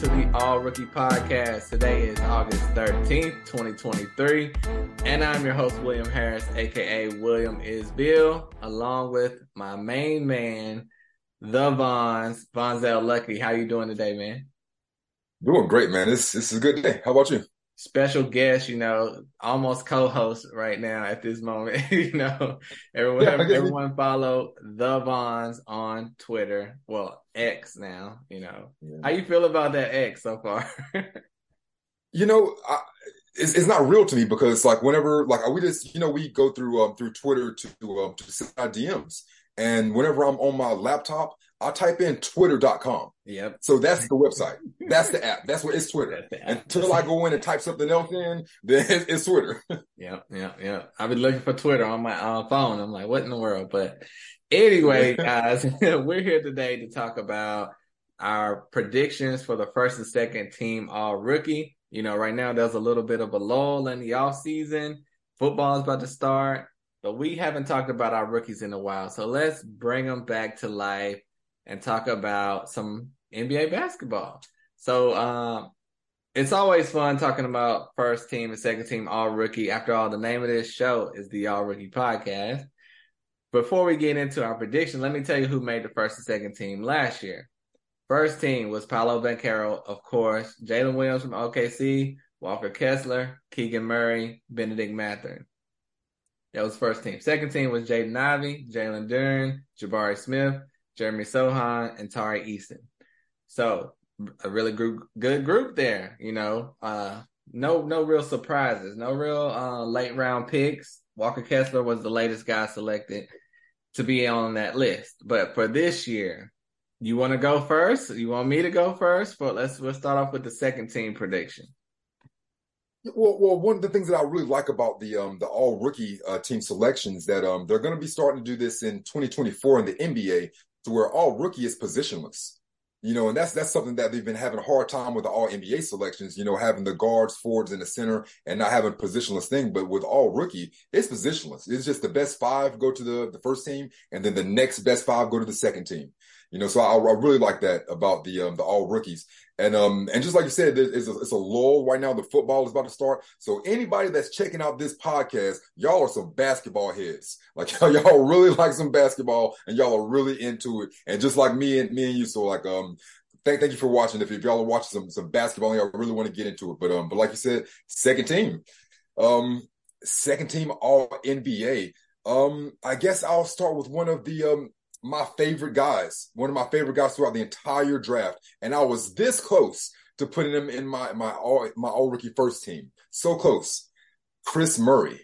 to the All Rookie Podcast. Today is August 13th, 2023, and I'm your host, William Harris, aka William is Bill, along with my main man, the Vons, Vonzel Lucky. How you doing today, man? Doing great, man. This this is a good day. How about you? Special guest, you know, almost co-host right now at this moment. you know, everyone yeah, everyone follow the Vons on Twitter. Well, X now, you know. Yeah. How you feel about that X so far? you know, I, it's, it's not real to me because like whenever like we just you know we go through um through Twitter to um to send our DMs and whenever I'm on my laptop I type in twitter.com. Yep. So that's the website. That's the app. That's what it's Twitter. Until I go in and type something else in, then it's, Twitter. yeah, yeah, yeah. I've been looking for Twitter on my uh, phone. I'm like, what in the world? But anyway, guys, we're here today to talk about our predictions for the first and second team all rookie. You know, right now there's a little bit of a lull in the off season. Football is about to start, but we haven't talked about our rookies in a while. So let's bring them back to life and talk about some NBA basketball. So um, it's always fun talking about first team and second team all rookie. After all, the name of this show is the All Rookie Podcast. Before we get into our prediction, let me tell you who made the first and second team last year. First team was Paolo Banchero, of course, Jalen Williams from OKC, Walker Kessler, Keegan Murray, Benedict Mathurin. That was first team. Second team was Jaden Ivey, Jalen Duren, Jabari Smith, Jeremy Sochan, and Tari Eason. So a really group, good group there. You know, uh, no no real surprises, no real uh, late round picks. Walker Kessler was the latest guy selected to be on that list. But for this year, you want to go first? You want me to go first? But let's let's start off with the second team prediction. Well, well, one of the things that I really like about the um the all rookie uh, team selections that um they're going to be starting to do this in 2024 in the NBA to where all rookie is positionless. You know, and that's that's something that they've been having a hard time with the all NBA selections, you know, having the guards, forwards in the center and not having positionless thing. But with all rookie, it's positionless. It's just the best five go to the, the first team and then the next best five go to the second team. You know, so I, I really like that about the um, the all rookies. And um and just like you said, it's a, it's a lull right now. The football is about to start. So anybody that's checking out this podcast, y'all are some basketball heads. Like y'all really like some basketball, and y'all are really into it. And just like me and me and you, so like um thank thank you for watching. If, if y'all are watching some some basketball, y'all really want to get into it. But um but like you said, second team, um second team All NBA. Um I guess I'll start with one of the um my favorite guys, one of my favorite guys throughout the entire draft, and I was this close to putting him in my my all my all rookie first team. So close. Kris Murray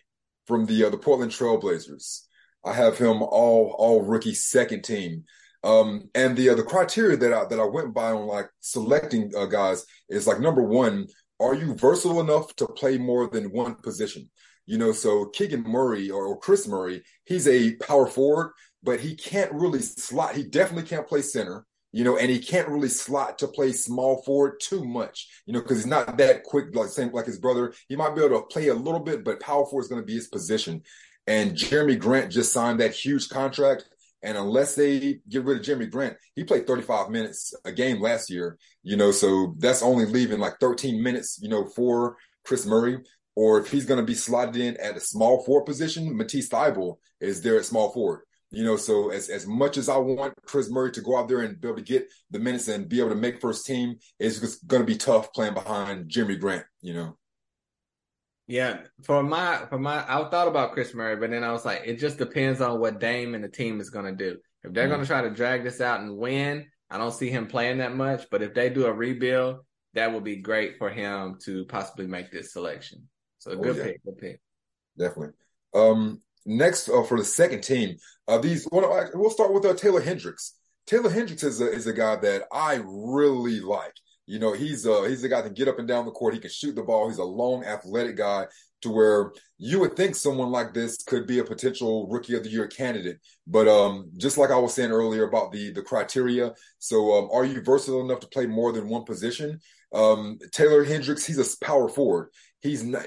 from the uh, the Portland Trailblazers. I have him all all rookie second team. Um, and the uh, the criteria that I that I went by on like selecting uh, guys is like number one, are you versatile enough to play more than one position? You know, so Keegan Murray or, or Kris Murray, he's a power forward, but he can't really slot. He definitely can't play center, you know, and he can't really slot to play small forward too much, you know, because he's not that quick, like same like his brother. He might be able to play a little bit, but power forward is going to be his position. And Jerami Grant just signed that huge contract. And unless they get rid of Jerami Grant, he played 35 minutes a game last year, you know, so that's only leaving like 13 minutes, you know, for Kris Murray. Or if he's going to be slotted in at a small forward position, Matisse Thybulle is there at small forward. You know, so as as much as I want Kris Murray to go out there and be able to get the minutes and be able to make first team, it's just going to be tough playing behind Jerami Grant. You know. Yeah, for my for my, I thought about Kris Murray, but then I was like, it just depends on what Dame and the team is going to do. If they're mm-hmm. going to try to drag this out and win, I don't see him playing that much. But if they do a rebuild, that would be great for him to possibly make this selection. So oh, good yeah. pick, good pick. Definitely. Um, next uh, for the second team, uh, these well, we'll start with uh, Taylor Hendricks. Taylor Hendricks is a, is a guy that I really like. You know, he's uh he's a guy that can get up and down the court. He can shoot the ball. He's a long, athletic guy to where you would think someone like this could be a potential rookie of the year candidate. But um, just like I was saying earlier about the the criteria, so um, are you versatile enough to play more than one position? Um, Taylor Hendricks, he's a power forward. He's not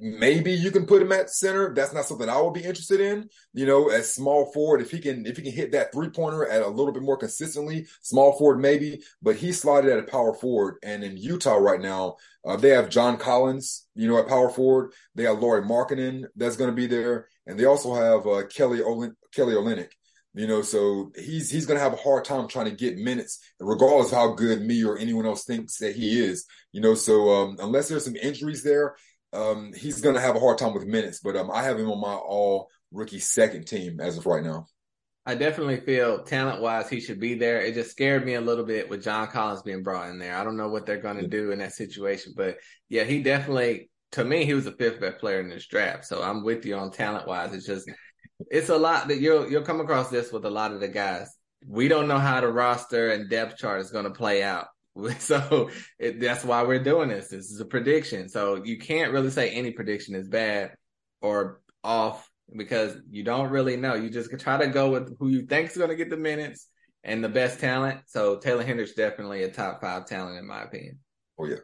maybe you can put him at center. That's not something I would be interested in. You know, as small forward, if he can if he can hit that three pointer at a little bit more consistently, small forward maybe. But he slotted at a power forward, and in Utah right now, uh, they have John Collins, you know, at power forward. They have Lauri Markkanen that's going to be there, and they also have uh, Kelly Olin- Kelly Olynyk. You know, so he's he's going to have a hard time trying to get minutes, regardless of how good me or anyone else thinks that he is. You know, so um, unless there's some injuries there, um, he's going to have a hard time with minutes, but um, I have him on my all rookie second team as of right now. I definitely feel talent wise he should be there. It just scared me a little bit with John Collins being brought in there. I don't know what they're going to do in that situation, but yeah, he definitely to me he was the fifth best player in this draft. So I'm with you on talent wise. It's just it's a lot that you'll you'll come across this with a lot of the guys. We don't know how the roster and depth chart is going to play out. So it, that's why we're doing this. This is a prediction. So you can't really say any prediction is bad or off because you don't really know. You just try to go with who you think is going to get the minutes and the best talent. So Taylor Hendricks definitely a top five talent in my opinion. Oh yeah.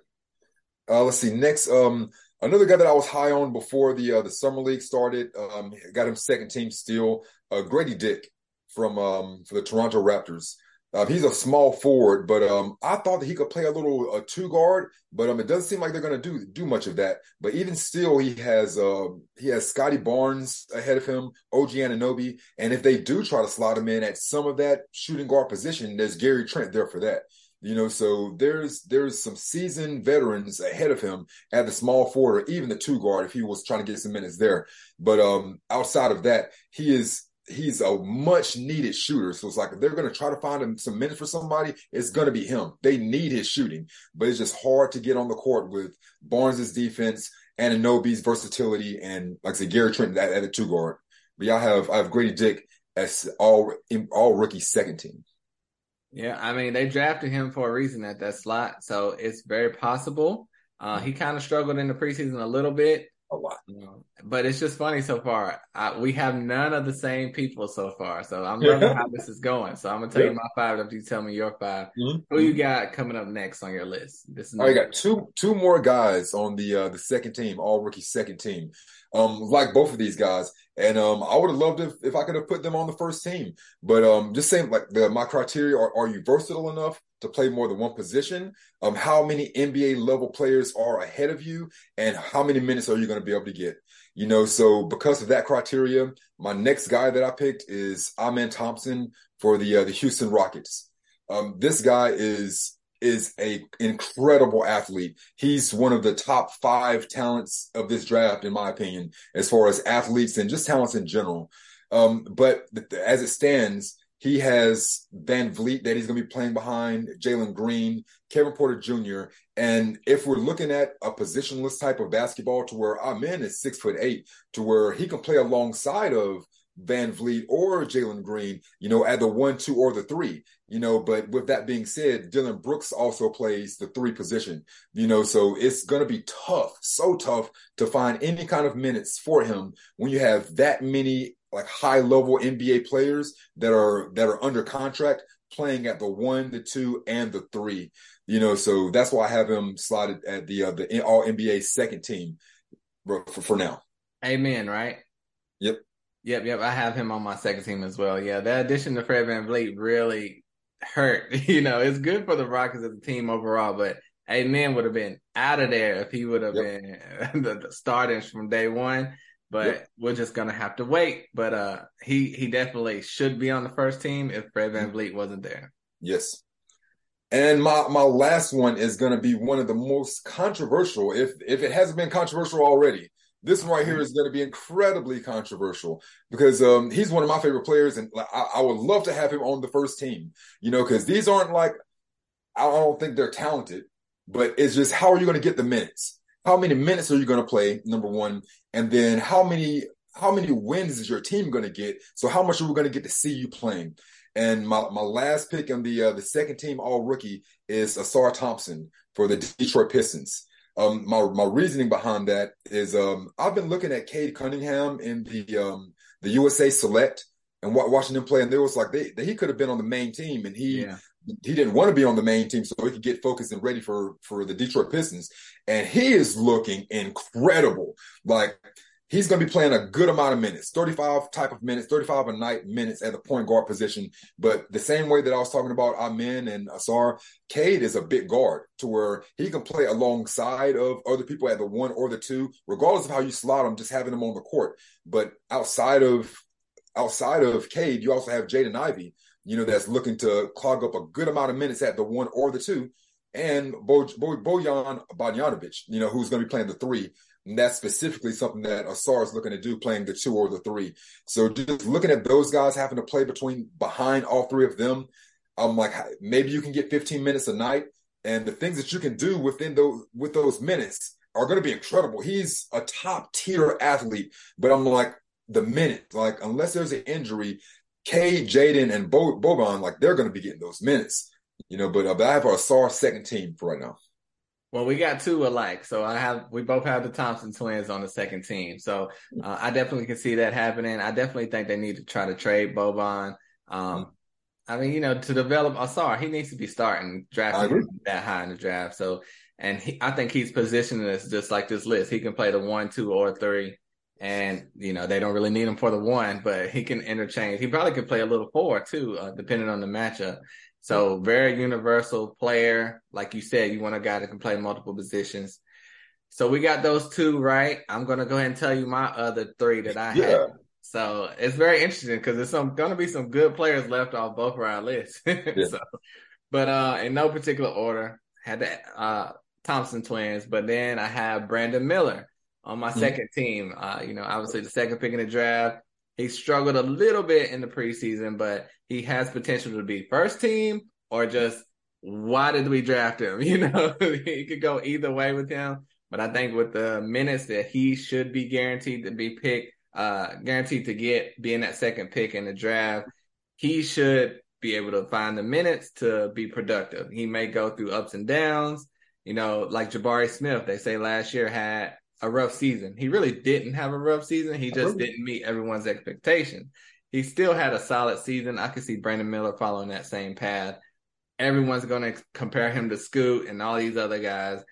Uh, let's see. Next, um, another guy that I was high on before the uh, the summer league started. Um, got him second team still. Uh, Grady Dick from um for the Toronto Raptors. Uh, he's a small forward, but um, I thought that he could play a little uh, two guard, but um, it doesn't seem like they're going to do do much of that. But even still, he has uh, he has Scottie Barnes ahead of him, OG Anunoby, and if they do try to slot him in at some of that shooting guard position, there's Gary Trent there for that. You know, so there's there's some seasoned veterans ahead of him at the small forward or even the two guard if he was trying to get some minutes there. But um, outside of that, he is he's a much needed shooter. So it's like they're going to try to find him some minutes for somebody, it's going to be him. They need his shooting, but it's just hard to get on the court with Barnes's defense and Anunoby's versatility and like I said, Gary Trent at, at the two guard. But y'all have I have Grady Dick as all all rookie second team. Yeah, I mean they drafted him for a reason at that slot, so it's very possible. Uh, he kind of struggled in the preseason a little bit a lot. But it's just funny so far. I, we have none of the same people so far. So I'm loving how this is going. So I'm gonna tell yeah. you my five after you tell me your 5 mm-hmm. Who you got coming up next on your list? This is. I got two two more guys on the uh, the second team, all rookie second team. Um, like both of these guys, and um, I would have loved if, if I could have put them on the first team. But um, just saying, like the, my criteria are: are you versatile enough? to play more than one position, um, how many NBA level players are ahead of you, and how many minutes are you going to be able to get? You know, so because of that criteria, my next guy that I picked is Amen Thompson for the uh, the Houston Rockets. Um, this guy is is a incredible athlete. He's one of the top five talents of this draft, in my opinion, as far as athletes and just talents in general. Um, but as it stands, he has VanVleet that he's going to be playing behind, Jalen Green, Kevin Porter Jr. And if we're looking at a positionless type of basketball to where Amen is six foot eight, to where he can play alongside of VanVleet or Jalen Green, you know, at the one, two, or the three, you know. But with that being said, Dillon Brooks also plays the three position, you know, so it's going to be tough, so tough to find any kind of minutes for him when you have that many like high level NBA players that are that are under contract playing at the one, the two, and the three. You know, so that's why I have him slotted at the uh, the All NBA second team for, for now. Amen. Right. Yep. Yep. Yep. I have him on my second team as well. Yeah, that addition to Fred VanVleet really hurt. You know, it's good for the Rockets as a team overall, but Amen would have been out of there if he would have yep. been the, the starting from day one but yep. we're just gonna have to wait. But uh, he he definitely should be on the first team if Fred VanVleet wasn't there. Yes. And my my last one is gonna be one of the most controversial, if if it hasn't been controversial already. This one right here is going to be incredibly controversial because um, he's one of my favorite players, and I, I would love to have him on the first team. You know, because these aren't like I don't think they're talented, but it's just how are you going to get the minutes? how many minutes are you going to play? Number one, and then how many how many wins is your team going to get? So how much are we going to get to see you playing? And my, my last pick on the uh, the second team all rookie is Ausar Thompson for the Detroit Pistons. Um, my my reasoning behind that is um, I've been looking at Cade Cunningham in the um, the USA Select and watching him play, and there was like they, they, he could have been on the main team, and he yeah. he didn't want to be on the main team so he could get focused and ready for for the Detroit Pistons. And he is looking incredible. Like he's going to be playing a good amount of minutes, 35 type of minutes, 35 a night minutes at the point guard position. But the same way that I was talking about Amen and Ausar, Cade is a big guard to where he can play alongside of other people at the one or the two, regardless of how you slot him, just having him on the court. But outside of outside of Cade, you also have Jaden Ivey you know, that's looking to clog up a good amount of minutes at the one or the two. And Bo, Bo, Bojan Bogdanovic, you know, who's going to be playing the three. And that's specifically something that Ausar is looking to do, playing the two or the three. So just looking at those guys having to play between behind all three of them, I'm like, maybe you can get 15 minutes a night, and the things that you can do within those with those minutes are going to be incredible. He's a top tier athlete, but I'm like the minutes, like unless there's an injury, K, Jaden, and Bo- Boban, like they're going to be getting those minutes, you know. But, I have Ausar second team for right now. Well, we got two alike, so I have we both have the Thompson twins on the second team. So uh, I definitely can see that happening. I definitely think they need to try to trade Boban. Um, I mean, you know, to develop Ausar, he needs to be starting drafting that high in the draft. So, and he, I think he's positioning us just like this list. He can play the one, two, or three, and you know they don't really need him for the one, but he can interchange. He probably could play a little four too, uh, depending on the matchup. So very universal player. Like you said, you want a guy that can play multiple positions. So we got those two right. I'm gonna go ahead and tell you my other three that I yeah. had. So it's very interesting because there's some gonna be some good players left off both of our lists. yeah. so, but uh, in no particular order, had the uh, Thompson twins, but then I have Brandon Miller on my mm-hmm. second team. Uh, you know, obviously the second pick in the draft. He struggled a little bit in the preseason, but he has potential to be first team or just why did we draft him? You know, he could go either way with him. But I think with the minutes that he should be guaranteed to be picked, uh, guaranteed to get being that second pick in the draft, he should be able to find the minutes to be productive. He may go through ups and downs, you know, like Jabari Smith, they say last year had a rough season. He really didn't have a rough season. He just didn't meet everyone's expectation. He still had a solid season. I could see Brandon Miller following that same path. Everyone's going to compare him to Scoot and all these other guys,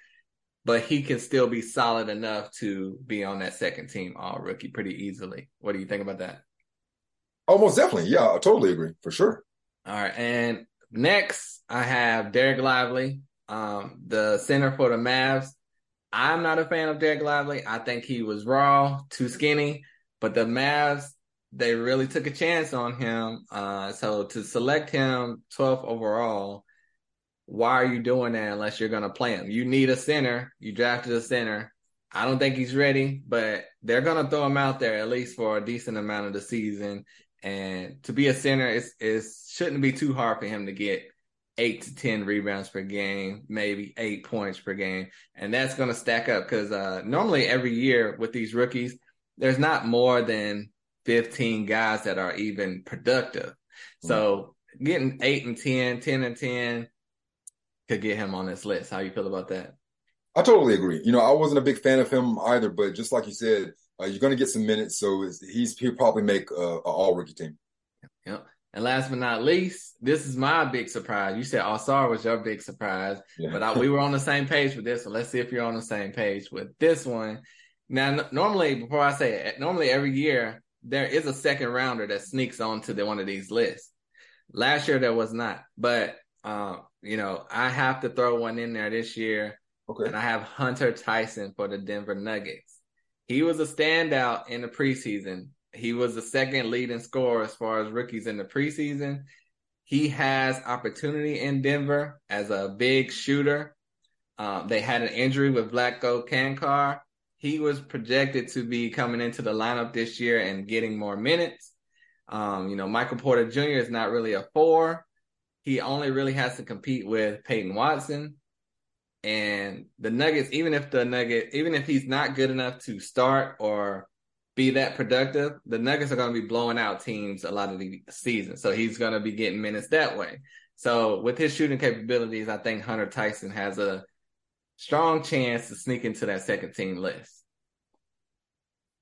but he can still be solid enough to be on that second team all rookie pretty easily. What do you think about that? Almost definitely. Yeah, I totally agree for sure. All right. And next, I have Dereck Lively, um, the center for the Mavs. I'm not a fan of Dereck Lively. I think he was raw, too skinny. But the Mavs, they really took a chance on him. Uh, so to select him 12th overall, why are you doing that unless you're going to play him? You need a center. You drafted a center. I don't think he's ready, but they're going to throw him out there at least for a decent amount of the season. And to be a center, it's, it shouldn't be too hard for him to get eight to 10 rebounds per game, maybe eight points per game. And that's going to stack up because uh, normally every year with these rookies, there's not more than 15 guys that are even productive. Mm-hmm. So getting eight and 10, 10 and 10 could get him on this list. How you feel about that? I totally agree. You know, I wasn't a big fan of him either, but just like you said, uh, you're going to get some minutes. So he's, he'll probably make a, a all rookie team. Yep. And last but not least, this is my big surprise. You said Ausar was your big surprise, yeah. but I, we were on the same page with this one. Let's see if you're on the same page with this one. Now, n- normally, before I say it, normally every year there is a second rounder that sneaks onto the, one of these lists. Last year there was not, but uh, you know I have to throw one in there this year, okay. and I have Hunter Tyson for the Denver Nuggets. He was a standout in the preseason he was the second leading scorer as far as rookies in the preseason. He has opportunity in Denver as a big shooter. Um, they had an injury with Vlatko Cancar. He was projected to be coming into the lineup this year and getting more minutes. Um, you know, Michael Porter Jr. is not really a four. He only really has to compete with Peyton Watson. And the Nuggets, even if the Nugget, even if he's not good enough to start or be that productive, the Nuggets are going to be blowing out teams a lot of the season. So he's going to be getting minutes that way. So with his shooting capabilities, I think Hunter Tyson has a strong chance to sneak into that second team list.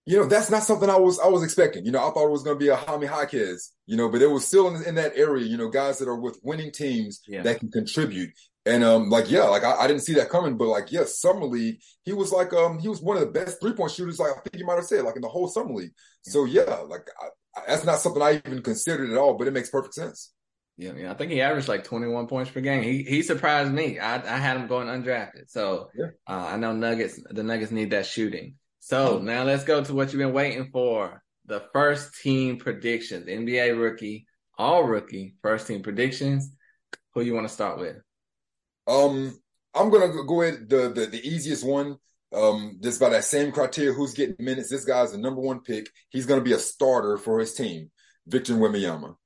You know, that's not something I was I was expecting. You know, I thought it was going to be a Jaime Jaquez, you know, but it was still in, in, that area. You know, guys that are with winning teams yeah. that can contribute. And um, like yeah, like I, I, didn't see that coming, but like yeah, summer league, he was like um, he was one of the best three point shooters. Like I think you might have said, like in the whole summer league. So yeah, like I, that's not something I even considered at all, but it makes perfect sense. Yeah, yeah, I think he averaged like 21 points per game. He he surprised me. I I had him going undrafted, so yeah. uh, I know Nuggets. The Nuggets need that shooting. So mm-hmm. now let's go to what you've been waiting for: the first team predictions. NBA rookie, all rookie, first team predictions. Who you want to start with? Um, I'm gonna go ahead the the, the easiest one. Um, just by that same criteria, who's getting minutes? This guy's the number one pick. He's gonna be a starter for his team, Victor Wembanyama.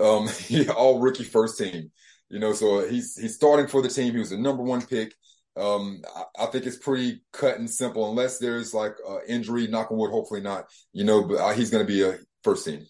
Um, all rookie first team. You know, so he's he's starting for the team. He was the number one pick. Um, I, I, think it's pretty cut and simple, unless there's like uh, injury, knock on wood, hopefully not. You know, but uh, he's going to be a first team.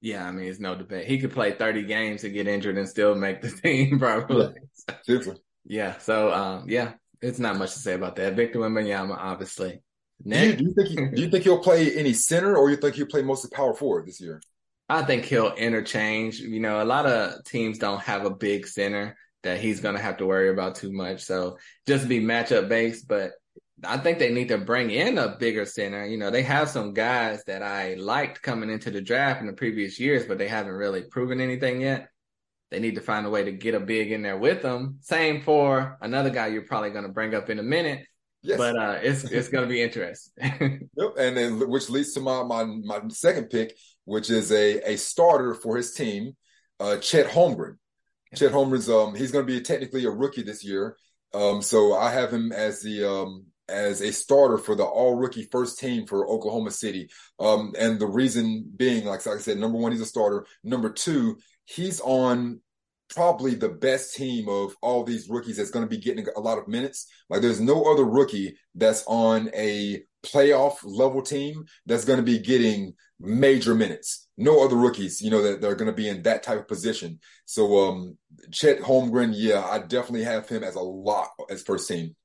Yeah, I mean, it's no debate. He could play 30 games and get injured and still make the team, probably. Yeah, yeah. So, um, yeah, it's not much to say about that. Victor Wembanyama, obviously. Do you, do you, think he, do you think he'll play any center, or you think he'll play mostly power forward this year? I think he'll interchange. You know, a lot of teams don't have a big center that he's going to have to worry about too much. So just be matchup based, but I think they need to bring in a bigger center. You know, they have some guys that I liked coming into the draft in the previous years, but they haven't really proven anything yet. They need to find a way to get a big in there with them. Same for another guy you're probably going to bring up in a minute. Yes. But uh, it's it's going to be interesting. yep, and then which leads to my my my second pick, which is a a starter for his team, uh, Chet Holmgren. Chet Holmgren's um he's going to be technically a rookie this year. Um, so I have him as the um as a starter for the all rookie first team for Oklahoma City. Um, and the reason being, like, like I said, number one, he's a starter. Number two, he's on probably the best team of all these rookies that's going to be getting a lot of minutes. Like there's no other rookie that's on a playoff level team that's going to be getting major minutes. No other rookies, you know, that they're going to be in that type of position. So, um, Chet Holmgren, yeah, I definitely have him as a lot as first team.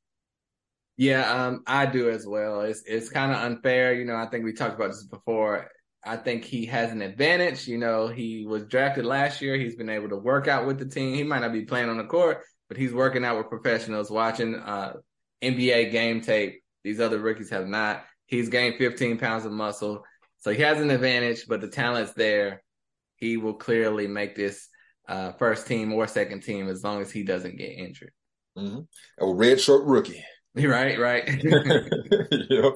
Yeah, um, I do as well. It's it's kind of unfair, you know. I think we talked about this before. I think he has an advantage. You know, he was drafted last year. He's been able to work out with the team. He might not be playing on the court, but he's working out with professionals, watching uh, NBA game tape. These other rookies have not. He's gained 15 pounds of muscle. So he has an advantage, but the talent's there. He will clearly make this uh, first team or second team as long as he doesn't get injured. Mm-hmm. A red shirt rookie. Right, right. yep.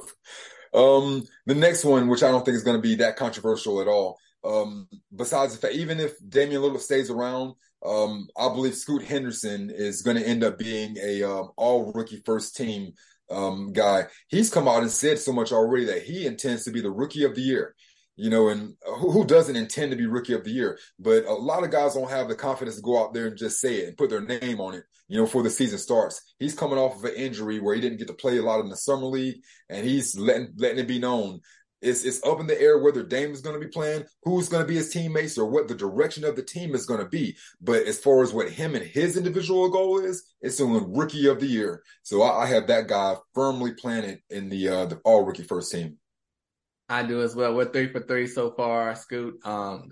Um, the next one, which I don't think is going to be that controversial at all. Um, besides the fact, even if Damian Lillard stays around, um, I believe Scoot Henderson is going to end up being a um, all rookie first team um, guy. He's come out and said so much already that he intends to be the rookie of the year you know, and who doesn't intend to be rookie of the year? But a lot of guys don't have the confidence to go out there and just say it and put their name on it, you know, before the season starts. He's coming off of an injury where he didn't get to play a lot in the summer league, and he's letting letting it be known. It's, it's up in the air whether Dame is going to be playing, who's going to be his teammates, or what the direction of the team is going to be. But as far as what him and his individual goal is, it's win Rookie of the Year. So I, I have that guy firmly planted in the uh, the All Rookie First Team. I do as well. We're three for three so far. Scoot um,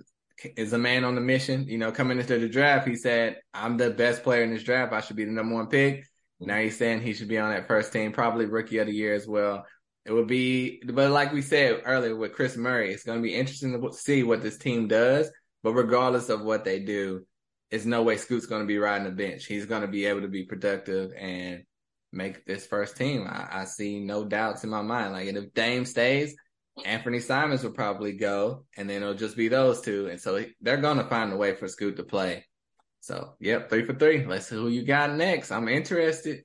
is a man on the mission. You know, coming into the draft, he said, "I'm the best player in this draft. I should be the number one pick." Now he's saying he should be on that first team, probably rookie of the year as well. It would be, but like we said earlier with Kris Murray, it's going to be interesting to see what this team does. But regardless of what they do, it's no way Scoot's going to be riding the bench. He's going to be able to be productive and make this first team. I, I see no doubts in my mind. Like, if Dame stays, Anthony Simons will probably go, and then it'll just be those two. And so they're going to find a way for Scoot to play. So, yep, three for three. Let's see who you got next. I'm interested.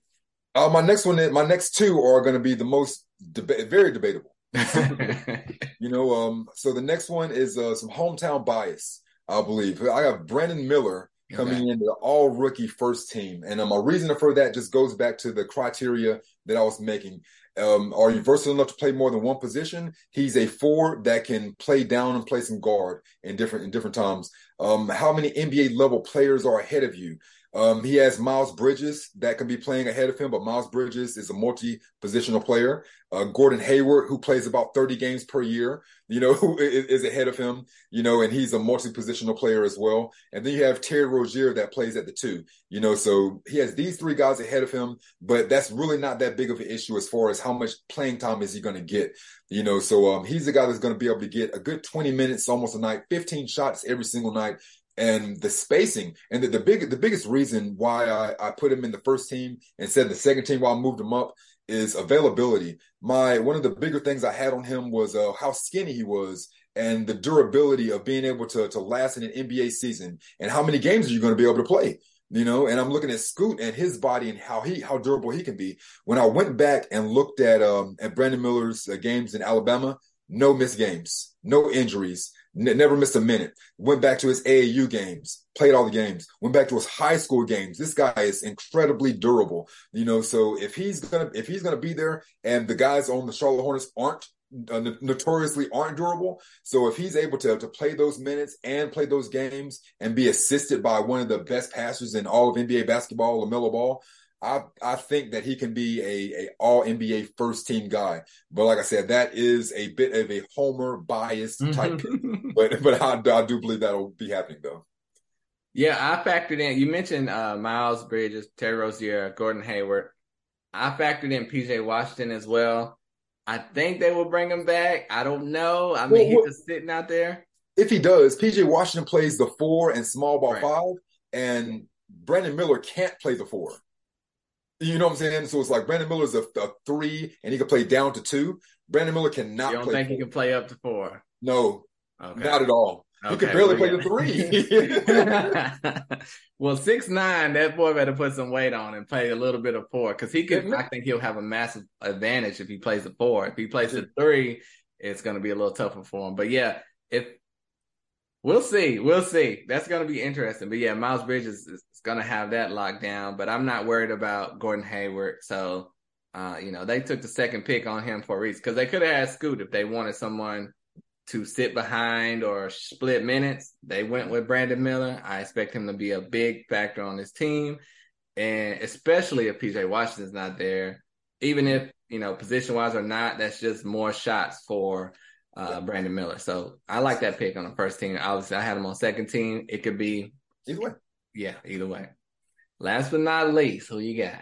Uh, my next one, my next two are going to be the most deba- very debatable. you know, um, so the next one is uh, some hometown bias, I believe. I have Brandon Miller coming okay. into the all rookie first team. And um, my reason for that just goes back to the criteria that I was making. Um, are you versatile enough to play more than one position? He's a forward that can play down and play some guard in different in different times. Um, how many NBA level players are ahead of you? Um, he has Miles Bridges that can be playing ahead of him, but Miles Bridges is a multi-positional player. Uh, Gordon Hayward, who plays about 30 games per year, you know, who is, is ahead of him, you know, and he's a multi-positional player as well. And then you have Terry Rozier that plays at the two, you know, so he has these three guys ahead of him, but that's really not that big of an issue as far as how much playing time is he going to get, you know, so, um, he's the guy that's going to be able to get a good 20 minutes almost a night, 15 shots every single night and the spacing and the, the big the biggest reason why I, I put him in the first team and said the second team while I moved him up is availability. My one of the bigger things I had on him was uh, how skinny he was and the durability of being able to to last in an NBA season and how many games are you going to be able to play. You know, and I'm looking at Scoot and his body and how he how durable he can be. When I went back and looked at um at Brandon Miller's uh, games in Alabama, no missed games, no injuries, n- never missed a minute. Went back to his AAU games, played all the games. Went back to his high school games. This guy is incredibly durable, you know. So if he's gonna if he's gonna be there, and the guys on the Charlotte Hornets aren't uh, notoriously aren't durable. So if he's able to to play those minutes and play those games and be assisted by one of the best passers in all of NBA basketball, LaMelo Ball, I I think that he can be a, a all NBA first team guy. But like I said, that is a bit of a homer bias type. but but I, I do believe that'll be happening though. Yeah, I factored in. You mentioned uh, Miles Bridges, Terry Rozier, Gordon Hayward. I factored in PJ Washington as well. I think they will bring him back. I don't know. I mean, well, he's just sitting out there. If he does, PJ Washington plays the four and small ball right. five, and Brandon Miller can't play the four. You know what I'm saying? So it's like Brandon Miller's a, a three, and he can play down to two. Brandon Miller cannot. You don't think four. he can play up to four? No, okay. not at all. Okay, he can barely play the three. well, six nine, that boy better put some weight on and play a little bit of four because he could. I think he'll have a massive advantage if he plays the four. If he plays the three, it's going to be a little tougher for him. But yeah, if We'll see. We'll see. That's going to be interesting. But yeah, Miles Bridges is, is going to have that locked down. But I'm not worried about Gordon Hayward. So, uh, you know, they took the second pick on him for a reason because they could have had Scoot if they wanted someone to sit behind or split minutes. They went with Brandon Miller. I expect him to be a big factor on this team. And especially if PJ Washington's not there, even if, you know, position wise or not, that's just more shots for uh, Brandon Miller. So I like that pick on the first team. Obviously, I had him on second team. It could be either way. Yeah, either way. Last but not least, who you got?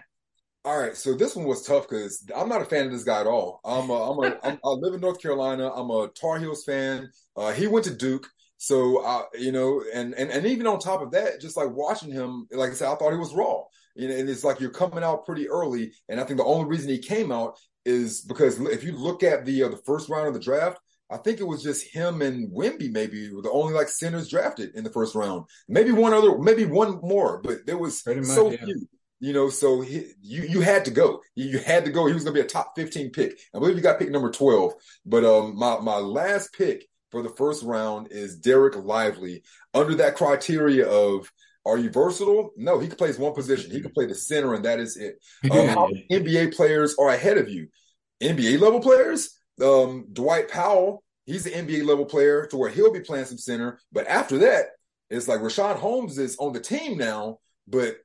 All right, so this one was tough because I'm not a fan of this guy at all. I'm a, I'm a, I'm, I live in North Carolina. I'm a Tar Heels fan. Uh, he went to Duke, so uh, you know, and and and even on top of that, just like watching him, like I said, I thought he was raw. You know, and it's like you're coming out pretty early, and I think the only reason he came out is because if you look at the uh, the first round of the draft, I think it was just him and Wemby maybe were the only like centers drafted in the first round. Maybe one other, maybe one more, but there was much, so yeah. few. You know, so he, you you had to go. You had to go. He was going to be a top fifteen pick. I believe you got pick number twelve. But um, my my last pick for the first round is Dereck Lively. Under that criteria of are you versatile? No, he can play one position. He can play the center, and that is it. Um, NBA players are ahead of you? NBA level players? Um, Dwight Powell, he's an NBA level player to where he'll be playing some center. But after that, it's like Richaun Holmes is on the team now, but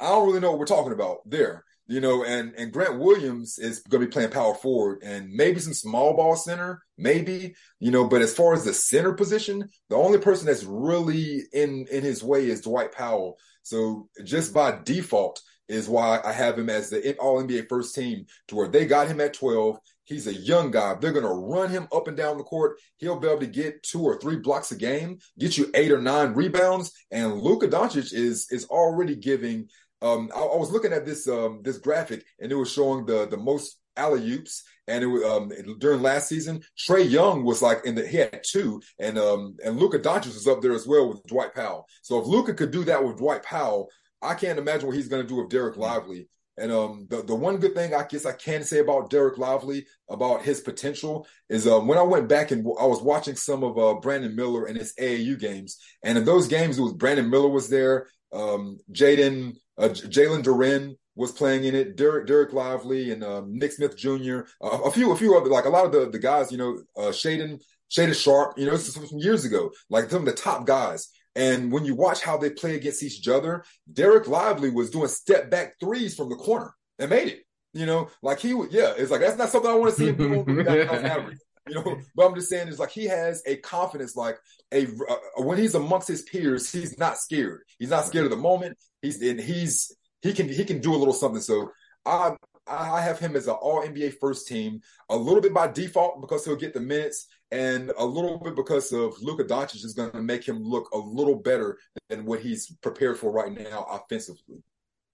I don't really know what we're talking about there. You know, and and Grant Williams is going to be playing power forward and maybe some small ball center, maybe you know. But as far as the center position, the only person that's really in in his way is Dwight Powell. So just by default is why I have him as the All NBA first team to where they got him at twelve. He's a young guy. They're going to run him up and down the court. He'll be able to get two or three blocks a game, get you eight or nine rebounds. And Luka Doncic is is already giving. Um, I, I was looking at this um, this graphic and it was showing the the most alley oops. And it was um, during last season, Trae Young was like in the he had two, and um, and Luka Doncic was up there as well with Dwight Powell. So if Luka could do that with Dwight Powell, I can't imagine what he's going to do with Dereck Lively. And um, the the one good thing I guess I can say about Dereck Lively about his potential is um, when I went back and w- I was watching some of uh, Brandon Miller and his AAU games, and in those games it was Brandon Miller was there, um, Jaden uh, Jalen Duren was playing in it, Derek, Dereck Lively and um, Nick Smith Jr. Uh, a few a few other like a lot of the the guys you know uh, Shaedon, Sharpe you know this is from years ago like some of the top guys And when you watch how they play against each other, Dereck Lively was doing step back threes from the corner and made it. You know, like he would, yeah, it's like that's not something I want to see on average. You know, but I'm just saying is like he has a confidence, like a uh, when he's amongst his peers, he's not scared. He's not scared of the moment. He's and he's he can he can do a little something. So I I have him as an All NBA first team, a little bit by default because he'll get the minutes, and a little bit because of Luka Doncic is going to make him look a little better than what he's prepared for right now offensively.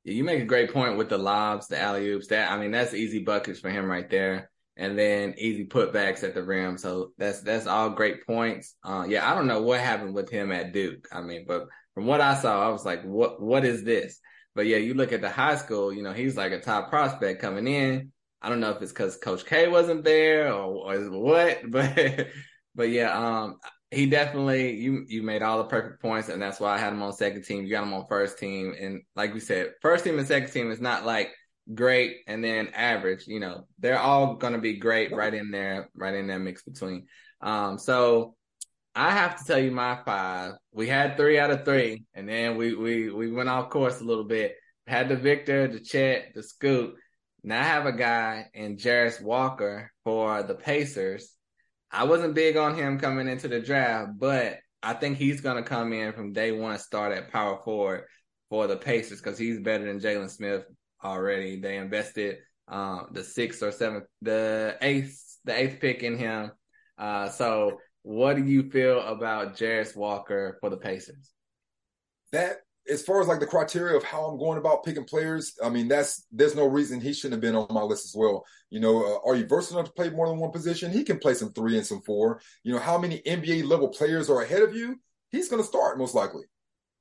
You make a great point with the lobs, the alley oops. That I mean, that's easy buckets for him right there, and then easy putbacks at the rim. So that's that's all great points. Uh, yeah, I don't know what happened with him at Duke. I mean, but from what I saw, I was like, what what is this? But yeah, you look at the high school, you know, he's like a top prospect coming in. I don't know if it's because Coach K wasn't there or, or what, but but yeah, um, he definitely you you made all the perfect points, and that's why I had him on second team. You got him on first team, and like we said, first team and second team is not like great and then average. You know, they're all gonna be great right in there, right in that mix between. Um, so I have to tell you my five. We had three out of three, and then we we we went off course a little bit. Had the Victor, the Chet, the Scoot. Now I have a guy in Jarace Walker for the Pacers. I wasn't big on him coming into the draft, but I think he's gonna come in from day one, start at power forward for the Pacers because he's better than Jalen Smith already. They invested um, the sixth or seventh, the eighth, the eighth pick in him. Uh, so what do you feel about Jarace Walker for the Pacers? That as far as like the criteria of how I'm going about picking players, I mean that's there's no reason he shouldn't have been on my list as well. You know, uh, are you versatile enough to play more than one position? He can play some three and some four. You know, how many NBA level players are ahead of you? He's going to start most likely.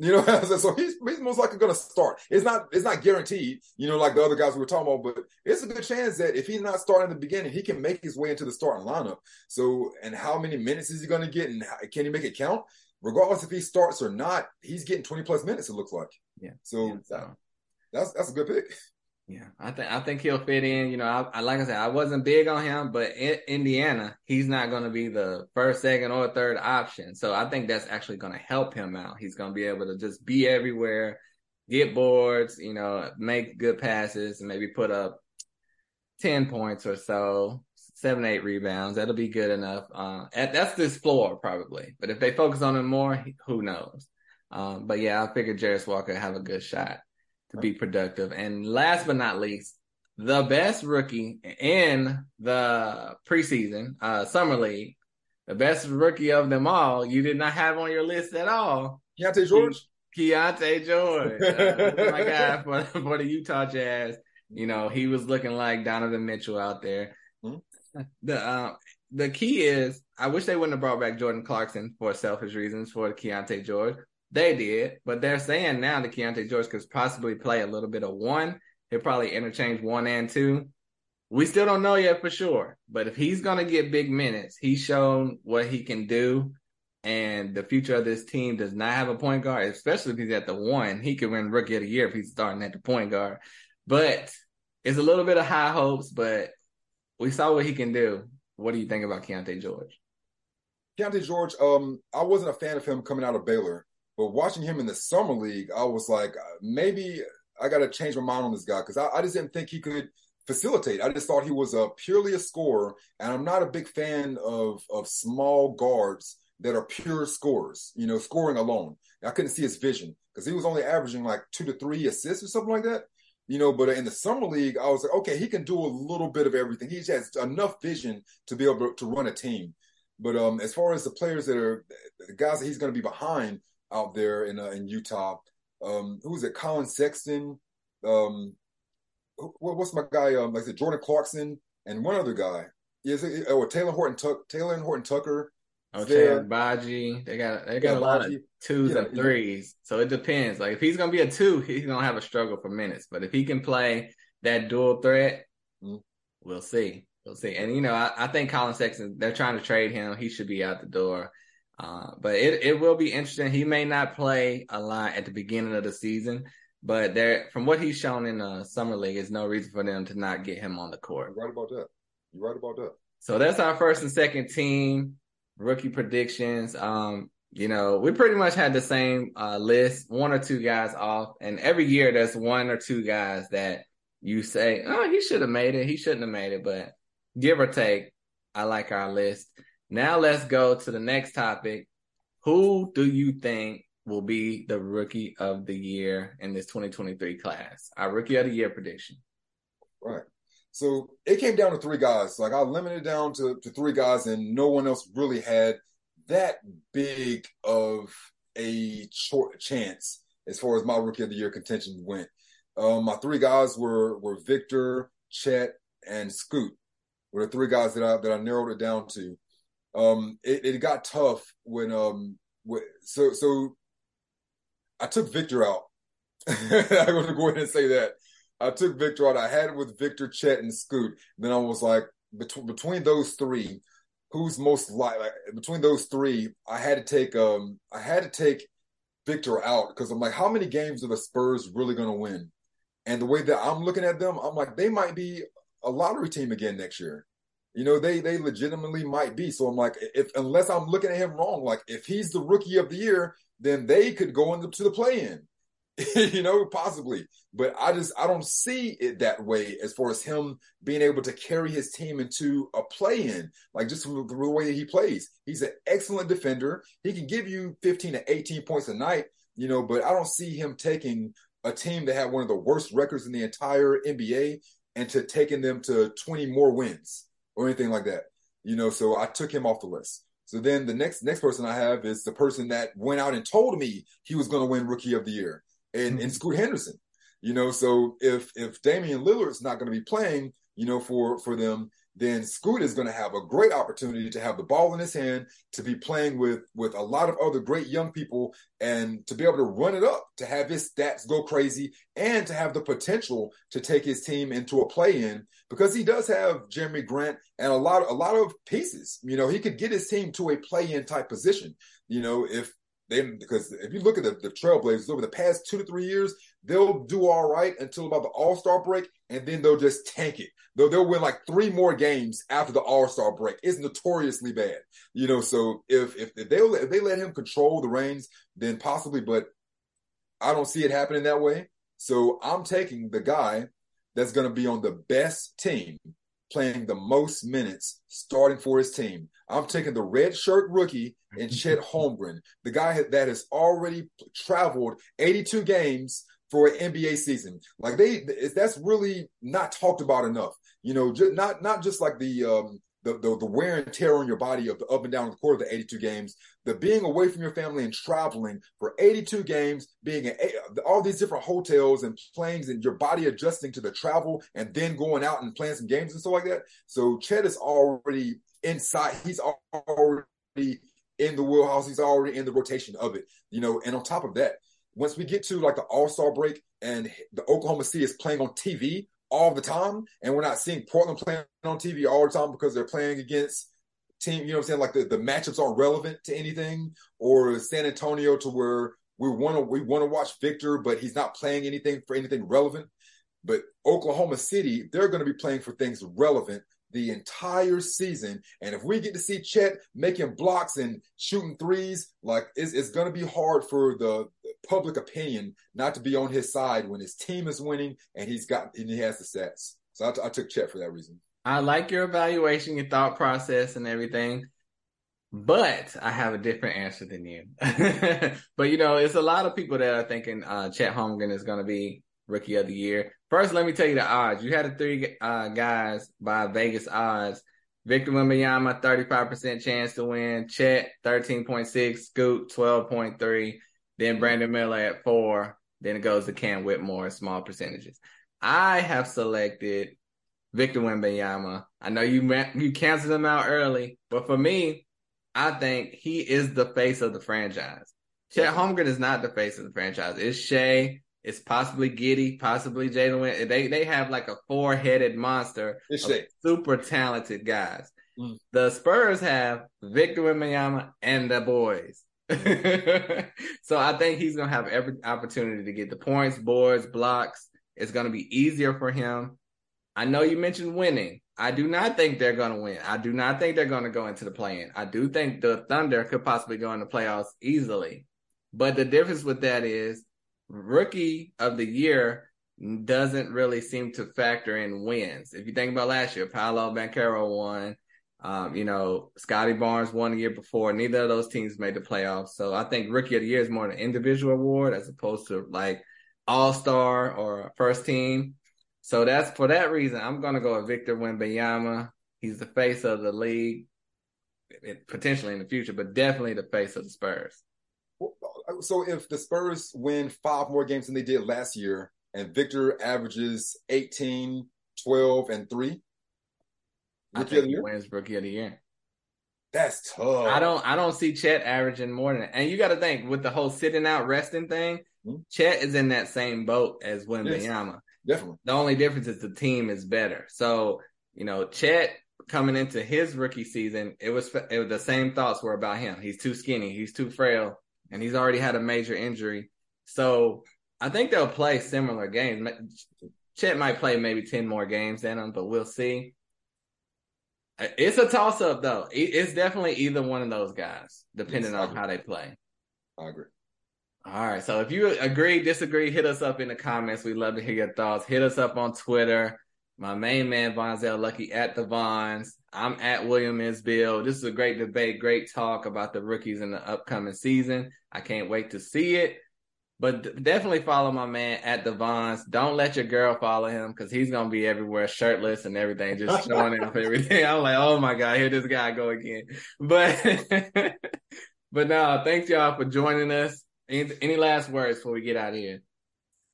You know, so he's he's most likely going to start. It's not it's not guaranteed, you know, like the other guys we were talking about, but it's a good chance that if he's not starting in the beginning, he can make his way into the starting lineup. So, and how many minutes is he going to get, and how, can he make it count? Regardless if he starts or not, he's getting twenty plus minutes. It looks like. Yeah. So, yeah, so. that's that's a good pick. Yeah, I think I think he'll fit in. You know, I, I like I said, I wasn't big on him, but in Indiana, he's not going to be the first, second, or third option. So I think that's actually going to help him out. He's going to be able to just be everywhere, get boards, you know, make good passes, and maybe put up ten points or so, seven, eight rebounds. That'll be good enough. Uh, that's this floor probably, but if they focus on him more, who knows? Um, but yeah, I figured Jarace Walker have a good shot to be productive. And last but not least, the best rookie in the preseason, uh, summer league, the best rookie of them all, you did not have on your list at all. Keyonte George? Keyonte George. Uh, my guy for, for the Utah Jazz. You know, he was looking like Donovan Mitchell out there. Mm-hmm. The uh, the key is I wish they wouldn't have brought back Jordan Clarkson for selfish reasons for Keyonte George. They did, but they're saying now that Keyonte George could possibly play a little bit of one. He'll probably interchange one and two. We still don't know yet for sure, but if he's going to get big minutes, he's shown what he can do. And the future of this team does not have a point guard, especially if he's at the one. He could win rookie of the year if he's starting at the point guard. But it's a little bit of high hopes, but we saw what he can do. What do you think about Keyonte George? Keyonte George, um, I wasn't a fan of him coming out of Baylor. But watching him in the summer league, I was like, uh, maybe I got to change my mind on this guy because I, I, just didn't think he could facilitate. I just thought he was a purely a scorer, and I'm not a big fan of of small guards that are pure scorers. You know, scoring alone. I couldn't see his vision because he was only averaging like two to three assists or something like that. You know, but in the summer league, I was like, okay, he can do a little bit of everything. He has enough vision to be able to run a team. But um, as far as the players that are the guys that he's going to be behind, out there in uh, in Utah. Um, who was it? Collin Sexton. Um, what's my guy? Um, like I said, Jordan Clarkson and one other guy. Yes, it, or Talen Horton Tuck, Talen Horton Tucker. Oh, Chad Badji. They got they got yeah, a lot of twos yeah, and threes. So it depends. Like if he's gonna be a two, he's gonna have a struggle for minutes. But if he can play that dual threat, mm-hmm. we'll see. We'll see. And you know, I, I think Collin Sexton, they're trying to trade him. He should be out the door. Uh, but it, it will be interesting. He may not play a lot at the beginning of the season, but there, from what he's shown in the summer league, there's no reason for them to not get him on the court. You're right about that. You're right about that. So that's our first and second team rookie predictions. Um, you know, we pretty much had the same uh, list, one or two guys off, and every year there's one or two guys that you say, oh, he should have made it, he shouldn't have made it, but give or take, I like our list. Now let's go to the next topic. Who do you think will be the rookie of the year in this 2023 class? Our rookie of the year prediction. Right. So it came down to three guys. Like I limited down to, to three guys, and no one else really had that big of a ch- chance as far as my rookie of the year contention went. Um, my three guys were were Victor, Chet, and Scoot. Were the three guys that I that I narrowed it down to. Um, it, it got tough when um so so I took Victor out. I'm going to go ahead and say that I took Victor out. I had it with Victor, Chet, and Scoot. Then I was like, between between those three, who's most like between those three, I had to take um I had to take Victor out because I'm like, how many games are the Spurs really going to win? And the way that I'm looking at them, I'm like, they might be a lottery team again next year. You know, they they legitimately might be. So I'm like, if unless I'm looking at him wrong, like if he's the rookie of the year, then they could go into the play in. you know, possibly. But I just I don't see it that way as far as him being able to carry his team into a play in, like just the, the way that he plays. He's an excellent defender. He can give you 15 to 18 points a night, you know, but I don't see him taking a team that had one of the worst records in the entire NBA and to taking them to 20 more wins or anything like that. You know, so I took him off the list. So then the next next person I have is the person that went out and told me he was going to win Rookie of the Year and, mm-hmm. and Scoot Henderson. You know, so if if Damian Lillard's not going to be playing, you know, for for them, then Scoot is going to have a great opportunity to have the ball in his hand, to be playing with with a lot of other great young people, and to be able to run it up, to have his stats go crazy, and to have the potential to take his team into a play-in because he does have Jerami Grant and a lot a lot of pieces. You know, he could get his team to a play-in type position. You know, if they because if you look at the, the Trailblazers over the past two to three years, they'll do all right until about the All Star break, and then they'll just tank it. They'll they'll win like three more games after the All Star break. It's notoriously bad, you know. So if if, if they if they let him control the reins, then possibly, but I don't see it happening that way. So I'm taking the guy that's going to be on the best team playing the most minutes starting for his team. I'm taking the red shirt rookie and Chet Holmgren, the guy that has already traveled 82 games for an NBA season. Like they, that's really not talked about enough. You know, just, not not just like the um, the, the, the wear and tear on your body of the up and down of the court of the 82 games, the being away from your family and traveling for 82 games, being in all these different hotels and planes, and your body adjusting to the travel, and then going out and playing some games and stuff like that. So Chet is already inside. He's already in the wheelhouse. He's already in the rotation of it, you know. And on top of that, once we get to like the All Star break and the Oklahoma City is playing on TV all the time, and we're not seeing Portland playing on TV all the time because they're playing against team. You know what I'm saying? Like the, the matchups aren't relevant to anything, or San Antonio to where we want to we want to watch Victor, but he's not playing anything for anything relevant. But Oklahoma City, they're going to be playing for things relevant the entire season. And if we get to see Chet making blocks and shooting threes, like it's, it's going to be hard for the public opinion not to be on his side when his team is winning and he's got and he has the stats. So I, t- I took Chet for that reason. I like your evaluation, your thought process, and everything. But I have a different answer than you. but you know, it's a lot of people that are thinking uh, Chet Holmgren is going to be rookie of the year. First, let me tell you the odds. You had the three uh, guys by Vegas odds. Victor Wembanyama, 35% chance to win. Chet, 13.6. Scoot, 12.3. Then Brandon Miller at four. Then it goes to Cam Whitmore, small percentages. I have selected Victor Wembanyama. I know you you canceled him out early, but for me, I think he is the face of the franchise. Chet Holmgren is not the face of the franchise. It's Shai. It's possibly Giddey, possibly Jalen. They they have like a four headed monster of super talented guys. Mm. The Spurs have Victor Wembanyama and the boys. so I think he's gonna have every opportunity to get the points, boards, blocks. It's gonna be easier for him I know you mentioned winning. I do not think they're going to win. I do not think they're going to go into the play-in. I do think the Thunder could possibly go in the playoffs easily. But the difference with that is rookie of the year doesn't really seem to factor in wins. If you think about last year, Paolo Banchero won. Um, you know, Scottie Barnes won the year before. Neither of those teams made the playoffs. So I think rookie of the year is more an individual award as opposed to like all star or first team. So that's for that reason. I'm going to go with Victor Wembanyama. He's the face of the league, potentially in the future, but definitely the face of the Spurs. So if the Spurs win five more games than they did last year, and Victor averages 18, 12, and three, I think he wins rookie of the year. That's tough. I don't I don't see Chet averaging more than that. And you got to think with the whole sitting out resting thing, mm-hmm. Chet is in that same boat as Wembanyama. Yes, definitely. The only difference is the team is better. So, you know, Chet coming into his rookie season, it was, it was the same thoughts were about him. He's too skinny, he's too frail, and he's already had a major injury. So I think they'll play similar games. Chet might play maybe 10 more games than him, but we'll see. It's a toss up though. It's definitely either one of those guys, depending yes, on how they play. I agree. All right. So if you agree, disagree, hit us up in the comments. We'd love to hear your thoughts. Hit us up on Twitter. My main man, Vonzel Lucky at the Vons. I'm at William Isbill. This is a great debate, great talk about the rookies in the upcoming season. I can't wait to see it. But definitely follow my man at the Vons. Don't let your girl follow him because he's gonna be everywhere, shirtless and everything, just showing off everything. I'm like, oh my god, here this guy go again. But but no, thanks y'all for joining us. Any, any last words before we get out of here?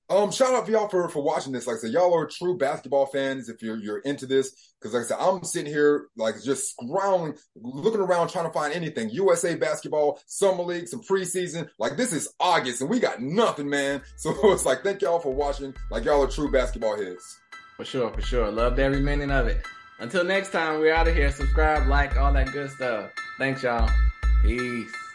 Um, shout out for y'all for, for watching this. Like I said, y'all are true basketball fans if you're you're into this. Cause like I said, I'm sitting here like just scrolling, looking around trying to find anything. USA basketball, summer league, some preseason. Like this is August and we got nothing, man. So it's like thank y'all for watching. Like y'all are true basketball heads. For sure, for sure. Loved every minute of it. Until next time, we're out of here. Subscribe, like, all that good stuff. Thanks, y'all. Peace.